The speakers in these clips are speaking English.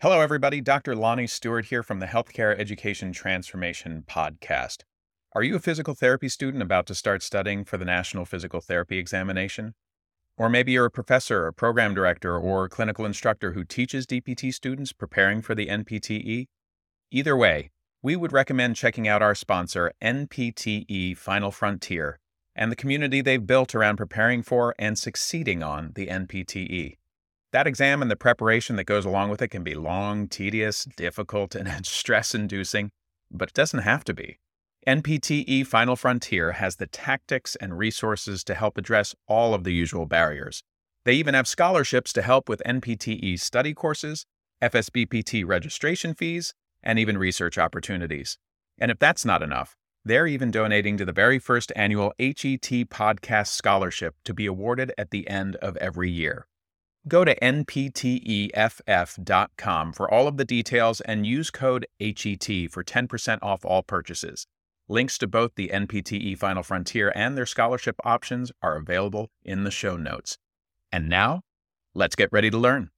Hello, everybody. Dr. Lonnie Stewart here from the Healthcare Education Transformation Podcast. Are you a physical therapy student about to start studying for the National Physical Therapy Examination? Or maybe you're a professor, a program director, or a clinical instructor who teaches DPT students preparing for the NPTE? Either way, we would recommend checking out our sponsor, NPTE Final Frontier, and the community they've built around preparing for and succeeding on the NPTE. That exam and the preparation that goes along with it can be long, tedious, difficult, and stress inducing, but it doesn't have to be. NPTE Final Frontier has the tactics and resources to help address all of the usual barriers. They even have scholarships to help with NPTE study courses, FSBPT registration fees, and even research opportunities. And if that's not enough, they're even donating to the very first annual HET Podcast Scholarship to be awarded at the end of every year. Go to npteff.com for all of the details and use code HET for 10% off all purchases. Links to both the NPTE Final Frontier and their scholarship options are available in the show notes. And now, let's get ready to learn.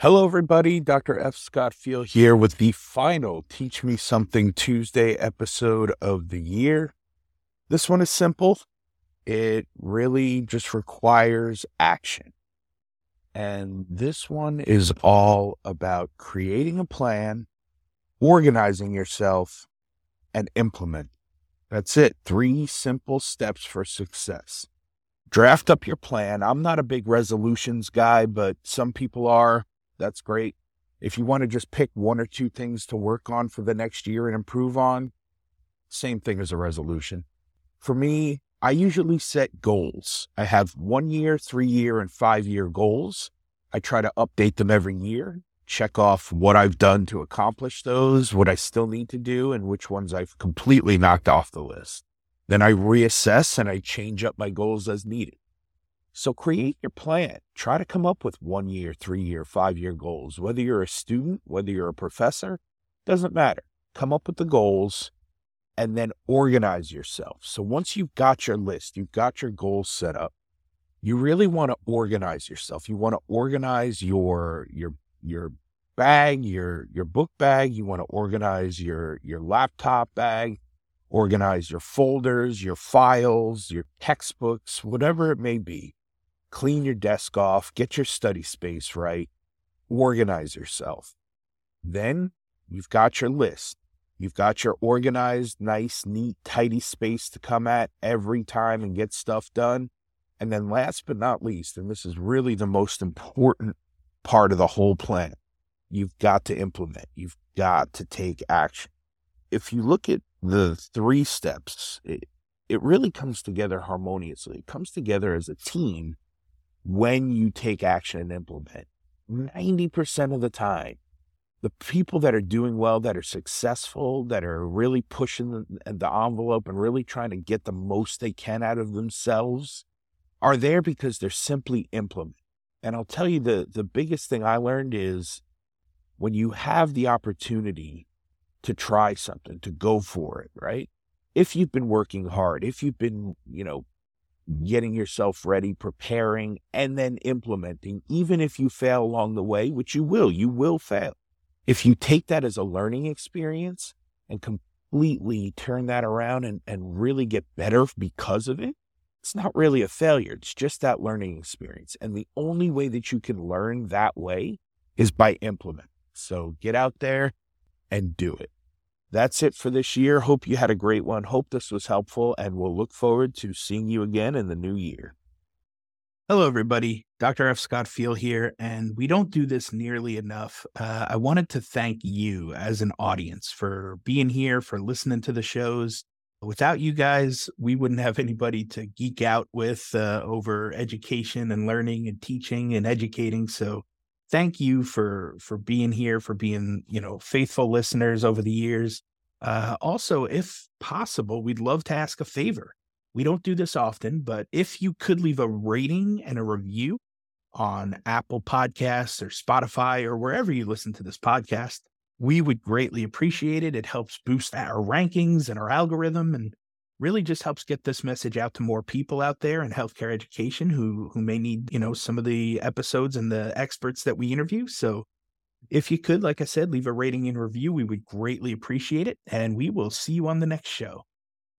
Hello, everybody. Dr. F. Scott Feil here with the final Teach Me Something Tuesday episode of the year. This one is simple, it really just requires action. And this one is all about creating a plan, organizing yourself, and implement. That's it. Three simple steps for success. Draft up your plan. I'm not a big resolutions guy, but some people are. That's great. If you want to just pick one or two things to work on for the next year and improve on, same thing as a resolution. For me, I usually set goals. I have one year, three year, and five year goals. I try to update them every year, check off what I've done to accomplish those, what I still need to do, and which ones I've completely knocked off the list. Then I reassess and I change up my goals as needed. So create your plan. Try to come up with one year, three year, five year goals. Whether you're a student, whether you're a professor, doesn't matter. Come up with the goals and then organize yourself. So once you've got your list, you've got your goals set up, you really want to organize yourself. You want to organize your your your bag, your your book bag, you want to organize your your laptop bag, organize your folders, your files, your textbooks, whatever it may be. Clean your desk off, get your study space right, organize yourself. Then you've got your list. You've got your organized, nice, neat, tidy space to come at every time and get stuff done. And then last but not least, and this is really the most important part of the whole plan, you've got to implement. You've got to take action. If you look at the three steps, it, it really comes together harmoniously. It comes together as a team when you take action and implement. 90% of the time, the people that are doing well, that are successful, that are really pushing the, the, envelope and really trying to get the most they can out of themselves are there because they're simply implement. And I'll tell you the, the biggest thing I learned is when you have the opportunity to try something, to go for it, right? If you've been working hard, if you've been, you know, getting yourself ready, preparing, and then implementing, even if you fail along the way, which you will, you will fail. If you take that as a learning experience and completely turn that around and, and really get better because of it, it's not really a failure. It's just that learning experience. And the only way that you can learn that way is by implementing. So get out there and do it. That's it for this year. Hope you had a great one. Hope this was helpful, and we'll look forward to seeing you again in the new year. Hello, everybody. Dr. F. Scott Feil here, and we don't do this nearly enough. Uh, I wanted to thank you as an audience for being here, for listening to the shows. Without you guys, we wouldn't have anybody to geek out with uh, over education and learning and teaching and educating. So, thank you for for being here, for being you know faithful listeners over the years. Uh, also, if possible, we'd love to ask a favor. We don't do this often, but if you could leave a rating and a review on Apple Podcasts or Spotify or wherever you listen to this podcast, we would greatly appreciate it. It helps boost our rankings and our algorithm and really just helps get this message out to more people out there in healthcare education who who may need, you know, some of the episodes and the experts that we interview. So If you could, like I said, leave a rating and review, we would greatly appreciate it. And we will see you on the next show.